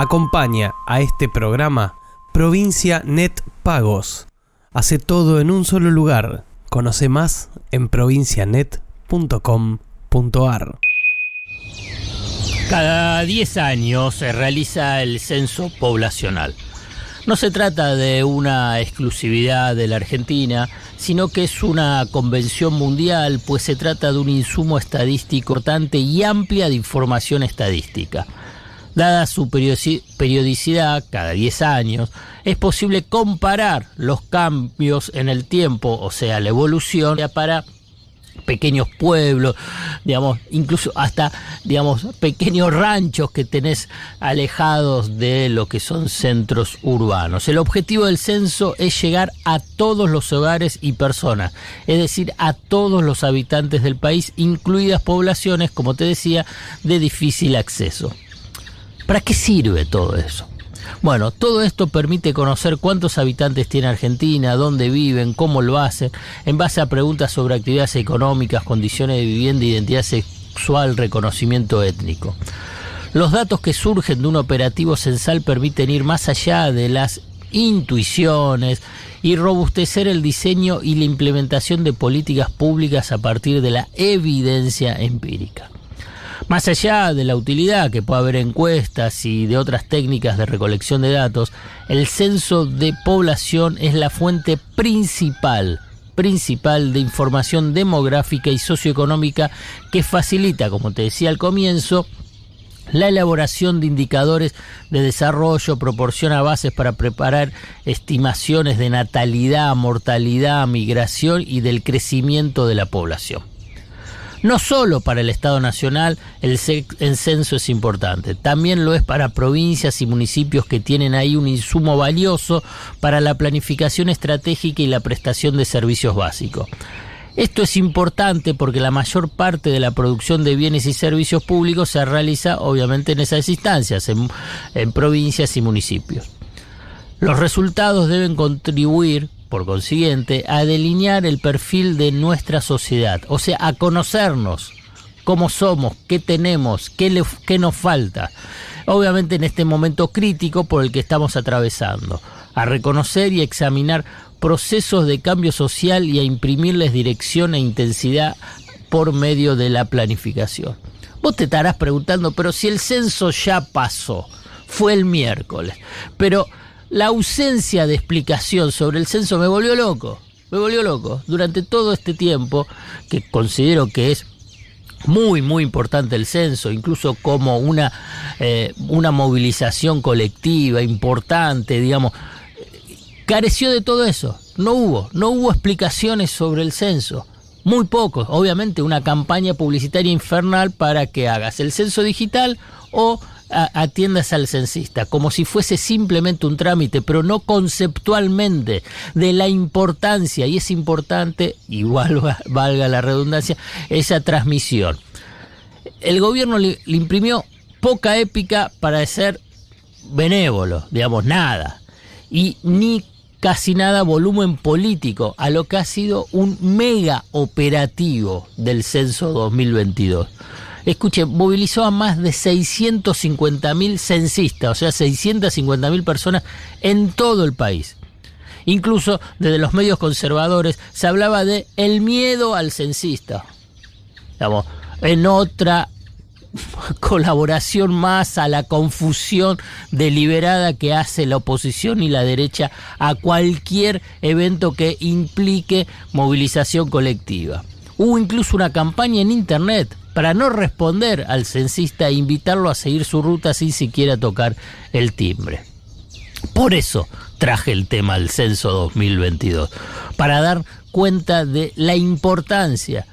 Acompaña a este programa Provincia Net Pagos. Hace todo en un solo lugar. Conoce más en provincianet.com.ar. Cada 10 años se realiza el censo poblacional. No se trata de una exclusividad de la Argentina, sino que es una convención mundial, pues se trata de un insumo estadístico importante y amplia de información estadística. Dada su periodicidad, cada 10 años, es posible comparar los cambios en el tiempo, o sea, la evolución, para pequeños pueblos, digamos, incluso hasta, digamos, pequeños ranchos que tenés alejados de lo que son centros urbanos. El objetivo del censo es llegar a todos los hogares y personas, es decir, a todos los habitantes del país, incluidas poblaciones, como te decía, de difícil acceso. ¿Para qué sirve todo eso? Bueno, todo esto permite conocer cuántos habitantes tiene Argentina, dónde viven, cómo lo hacen, en base a preguntas sobre actividades económicas, condiciones de vivienda, identidad sexual, reconocimiento étnico. Los datos que surgen de un operativo censal permiten ir más allá de las intuiciones y robustecer el diseño y la implementación de políticas públicas a partir de la evidencia empírica. Más allá de la utilidad que puede haber encuestas y de otras técnicas de recolección de datos, el censo de población es la fuente principal principal de información demográfica y socioeconómica que facilita, como te decía al comienzo, la elaboración de indicadores de desarrollo proporciona bases para preparar estimaciones de natalidad, mortalidad, migración y del crecimiento de la población. No solo para el Estado Nacional el, censo es importante, también lo es para provincias y municipios que tienen ahí un insumo valioso para la planificación estratégica y la prestación de servicios básicos. Esto es importante porque la mayor parte de la producción de bienes y servicios públicos se realiza obviamente en esas instancias, en provincias y municipios. Los resultados deben contribuir por consiguiente, a delinear el perfil de nuestra sociedad, o sea, a conocernos, cómo somos, qué tenemos, qué, nos falta. Obviamente en este momento crítico por el que estamos atravesando, a reconocer y examinar procesos de cambio social y a imprimirles dirección e intensidad por medio de la planificación. Vos te estarás preguntando, pero si el censo ya pasó, fue el miércoles, pero la ausencia de explicación sobre el censo me volvió loco. Me volvió loco. Durante todo este tiempo, que considero que es muy, muy importante el censo, incluso como una, eh, una movilización colectiva importante, digamos, careció de todo eso. No hubo, no hubo explicaciones sobre el censo. Muy pocos, obviamente una campaña publicitaria infernal para que hagas el censo digital o atiendas al censista, como si fuese simplemente un trámite, pero no conceptualmente de la importancia, y es importante, igual valga la redundancia, esa transmisión. El gobierno le, le imprimió poca épica para ser benévolo, digamos, nada, y ni casi nada volumen político a lo que ha sido un mega operativo del censo 2022. Escuche, movilizó a más de 650 mil censistas, o sea, 650 mil personas en todo el país. Incluso desde los medios conservadores se hablaba de el miedo al censista. en otra colaboración más a la confusión deliberada que hace la oposición y la derecha a cualquier evento que implique movilización colectiva. Hubo incluso una campaña en Internet para no responder al censista e invitarlo a seguir su ruta sin siquiera tocar el timbre. Por eso traje el tema del censo 2022, para dar cuenta de la importancia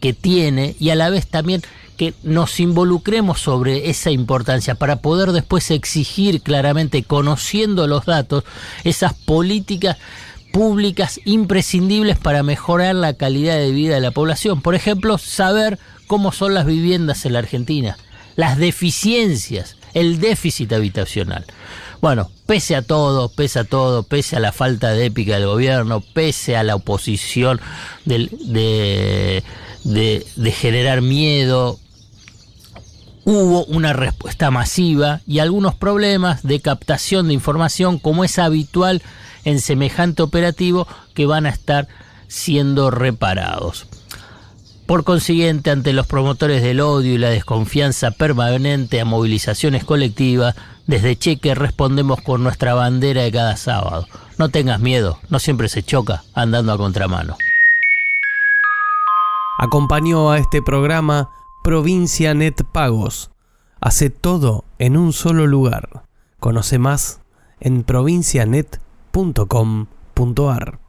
que tiene y a la vez también que nos involucremos sobre esa importancia para poder después exigir claramente, conociendo los datos, esas políticas públicas imprescindibles para mejorar la calidad de vida de la población. Por ejemplo, saber cómo son las viviendas en la Argentina, las deficiencias, el déficit habitacional. Bueno, pese a todo, pese a todo, pese a la falta de épica del gobierno, pese a la oposición de, de, generar miedo, hubo una respuesta masiva y algunos problemas de captación de información como es habitual en semejante operativo que van a estar siendo reparados. Por consiguiente, ante los promotores del odio y la desconfianza permanente a movilizaciones colectivas, desde Cheque respondemos con nuestra bandera de cada sábado. No tengas miedo, no siempre se choca andando a contramano. Acompañó a este programa Provincia Net Pagos. Hace todo en un solo lugar. Conoce más en provincianet.com.ar.